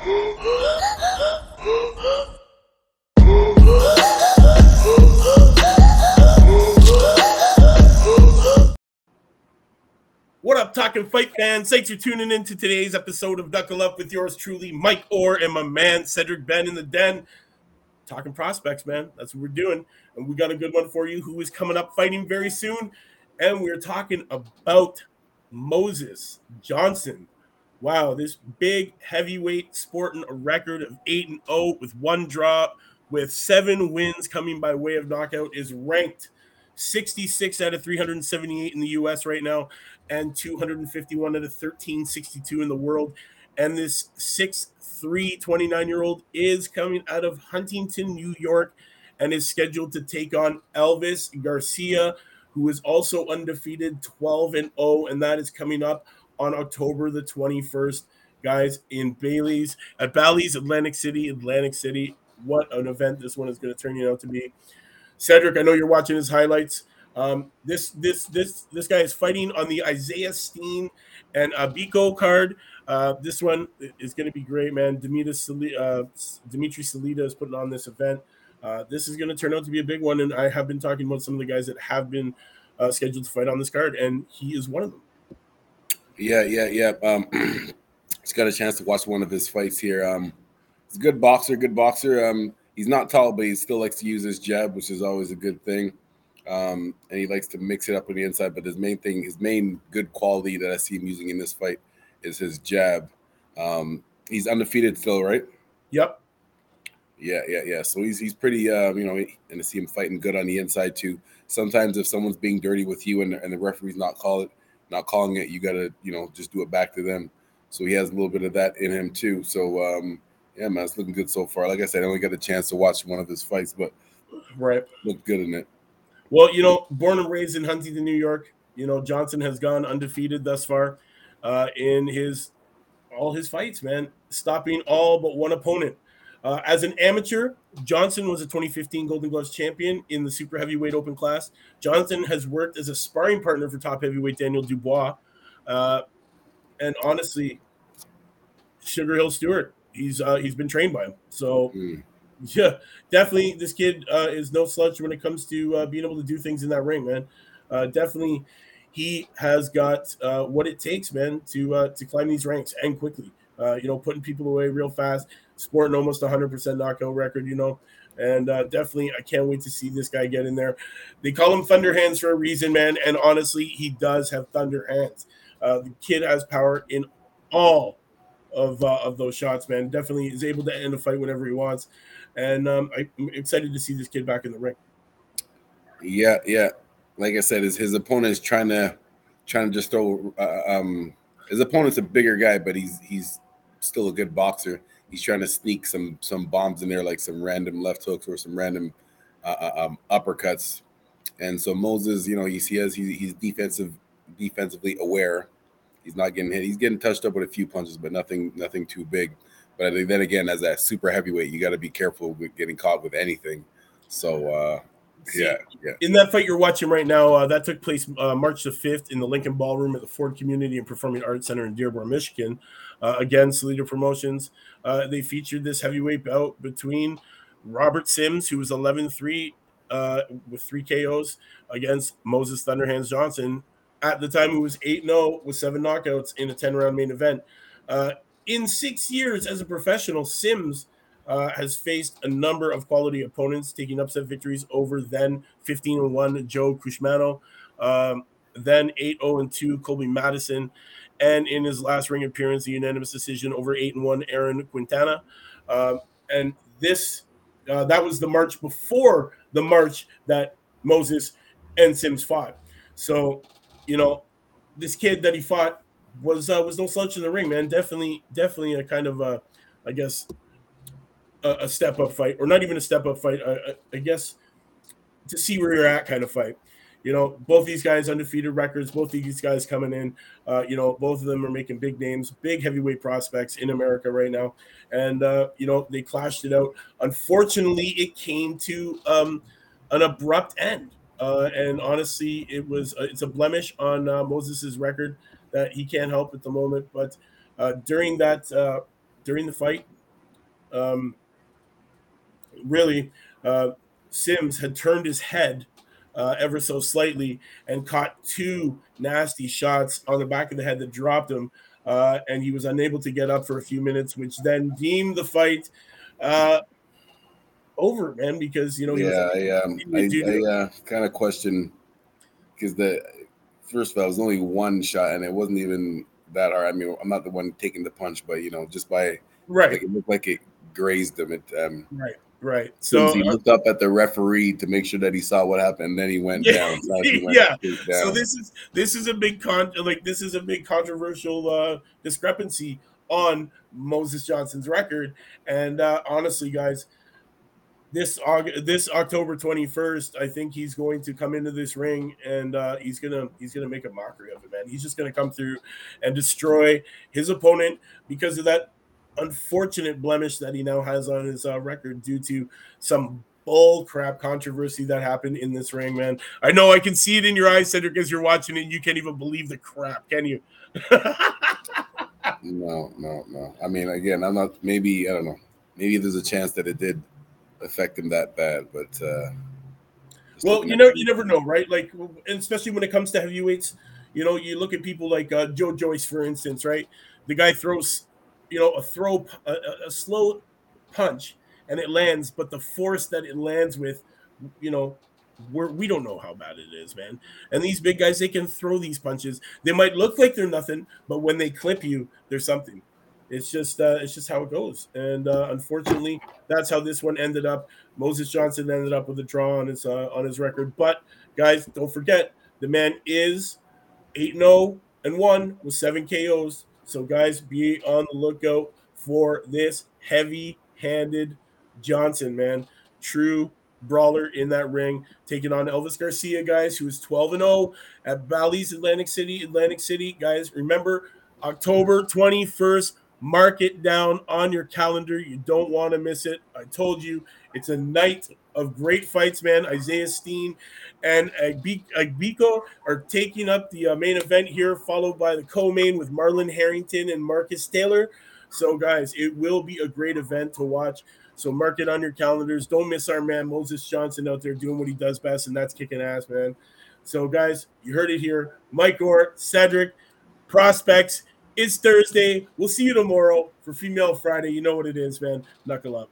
What up, talking fight fans? Thanks for tuning in to today's episode of Knuckle Up with yours truly, Mike Orr, and my man Cedric Ben in the den. Talking prospects, man. That's what we're doing. And we got a good one for you who is coming up fighting very soon. And we're talking about Moses Johnson. Wow, this big heavyweight sporting a record of 8 and 0 with one drop, with seven wins coming by way of knockout, is ranked 66 out of 378 in the US right now and 251 out of 1362 in the world. And this 6'3, 29 year old is coming out of Huntington, New York, and is scheduled to take on Elvis Garcia, who is also undefeated 12 and 0. And that is coming up on October the 21st, guys, in Bailey's at Bally's Atlantic City, Atlantic City. What an event this one is going to turn out to be. Cedric, I know you're watching his highlights. Um, this this this this guy is fighting on the Isaiah Steen and Agbiko card. Uh, this one is going to be great, man. Uh, Dimitri Salita is putting on this event. Uh, this is going to turn out to be a big one, and I have been talking about some of the guys that have been uh, scheduled to fight on this card, and he is one of them. Yeah, yeah, yeah. Um, just got a chance to watch one of his fights here. Um, he's a good boxer, good boxer. Um, he's not tall, but he still likes to use his jab, which is always a good thing. Um, and he likes to mix it up on the inside. But his main thing, his main good quality that I see him using in this fight is his jab. Um, he's undefeated still, right? Yep. Yeah, yeah, yeah. So he's he's pretty, uh, you know, and to see him fighting good on the inside too. Sometimes if someone's being dirty with you and, and the referee's not call it, not calling it, you gotta, you know, just do it back to them. So he has a little bit of that in him too. So um, yeah, man, it's looking good so far. Like I said, I only got a chance to watch one of his fights, but right, looked good in it. Well, you know, born and raised in Huntington, New York, you know, Johnson has gone undefeated thus far uh, in his all his fights, man, stopping all but one opponent. Uh, as an amateur, Johnson was a 2015 Golden Gloves champion in the super heavyweight open class. Johnson has worked as a sparring partner for top heavyweight Daniel Dubois. Uh, and honestly, SugarHill Steward, he's uh, he's been trained by him. So mm. Yeah, definitely. This kid uh, is no slouch when it comes to uh, being able to do things in that ring, man. Uh, definitely, he has got uh, what it takes, man, to uh, to climb these ranks and quickly. Uh, you know, putting people away real fast, sporting almost 100% knockout record. You know, and definitely, I can't wait to see this guy get in there. They call him Thunder Hands for a reason, man. And honestly, he does have thunder hands. the kid has power in all of uh, of those shots, man. Definitely is able to end a fight whenever he wants and um, I'm excited to see this kid back in the ring. Yeah, yeah. Like I said, his his opponent is trying to trying to just throw. Uh, um, his opponent's a bigger guy, but he's he's still a good boxer. He's trying to sneak some some bombs in there, like some random left hooks or some random uh, uh um, uppercuts. And so Moses, you know, he, has he, he's defensive defensively aware. He's not getting hit. He's getting touched up with a few punches, but nothing nothing too big. But I think then again, as a super heavyweight, you got to be careful with getting caught with anything. So, uh, See, yeah, yeah. In that fight you're watching right now, uh, that took place uh, March the 5th in the Lincoln Ballroom at the Ford Community and Performing Arts Center in Dearborn, Michigan. Uh, again, Salita Promotions. Uh, they featured this heavyweight bout between Robert Sims, who was 11 3 uh, with three KOs, against Moses Thunderhands Johnson. At the time, who was 8 0 with seven knockouts in a 10 round main event. Uh, in six years as a professional, Sims uh, has faced a number of quality opponents, taking upset victories over then 15 1 Joe Cusumano, um, then 8 0 2 Colby Madison, and in his last ring appearance, a unanimous decision over 8 1 Aaron Quintana. Um, and this, uh, that was the March before the March that Moses and Sims fought. So, you know, this kid that he fought was uh, was no slouch in the ring, man. Definitely, definitely a kind of a, I guess, a, a step up fight, or not even a step up fight. I, I, guess to see where you're at, kind of fight. You know, both these guys undefeated records. Both these guys coming in. Uh, you know, both of them are making big names, big heavyweight prospects in America right now. And uh, you know, they clashed it out. Unfortunately, it came to um, an abrupt end. Uh, and honestly, it was uh, it's a blemish on uh, Moses's record that he can't help at the moment. But uh, during that uh, during the fight, um, really, uh, Sims had turned his head uh, ever so slightly and caught two nasty shots on the back of the head that dropped him. Uh, and he was unable to get up for a few minutes, which then deemed the fight uh, over, man. Because you know, yeah, yeah, I, I uh, kind of question because the first of all, it was only one shot, and it wasn't even that hard. I mean, I'm not the one taking the punch, but you know, just by right, like, it looked like it grazed him. It um, right. Right. So he uh, looked up at the referee to make sure that he saw what happened, and then he went yeah, down. So he went yeah. Down. So this is this is a big con like this is a big controversial uh discrepancy on Moses Johnson's record. And uh honestly, guys, this August, this October 21st, I think he's going to come into this ring and uh, he's gonna he's gonna make a mockery of it, man. He's just gonna come through and destroy his opponent because of that unfortunate blemish that he now has on his uh, record due to some bull crap controversy that happened in this ring, man. I know I can see it in your eyes, Cedric, as you're watching it. You can't even believe the crap, can you? no, no, no. I mean, again, I'm not. Maybe I don't know. Maybe there's a chance that it did affect him that bad, but. uh well, you know, you never know, right? Like, especially when it comes to heavyweights, you know, you look at people like uh, Joe Joyce, for instance, right? The guy throws you know, a throw, a, a slow punch, and it lands, but the force that it lands with, you know, we're, we don't know how bad it is, man. And these big guys, they can throw these punches. They might look like they're nothing, but when they clip you, there's something. It's just, uh, it's just how it goes. And uh, unfortunately, that's how this one ended up. Moses Johnson ended up with a draw on his uh, on his record. But guys, don't forget, the man is eight zero oh and one with seven KOs. So, guys, be on the lookout for this heavy handed Johnson, man. True brawler in that ring, taking on Elvis Garcia, guys, who is 12 and 0 at Bally's Atlantic City. Atlantic City, guys, remember October 21st. Mark it down on your calendar. You don't want to miss it. I told you it's a night of great fights, man. Isaiah Steen and Agbiko are taking up the uh, main event here, followed by the co-main with Marlon Harrington and Marcus Taylor. So, guys, it will be a great event to watch. So mark it on your calendars. Don't miss our man Moses Johnson out there doing what he does best, and that's kicking ass, man. So, guys, you heard it here. Mike Gore, Cedric, prospects. It's Thursday. We'll see you tomorrow for Female Friday. You know what it is, man. Knuckle up.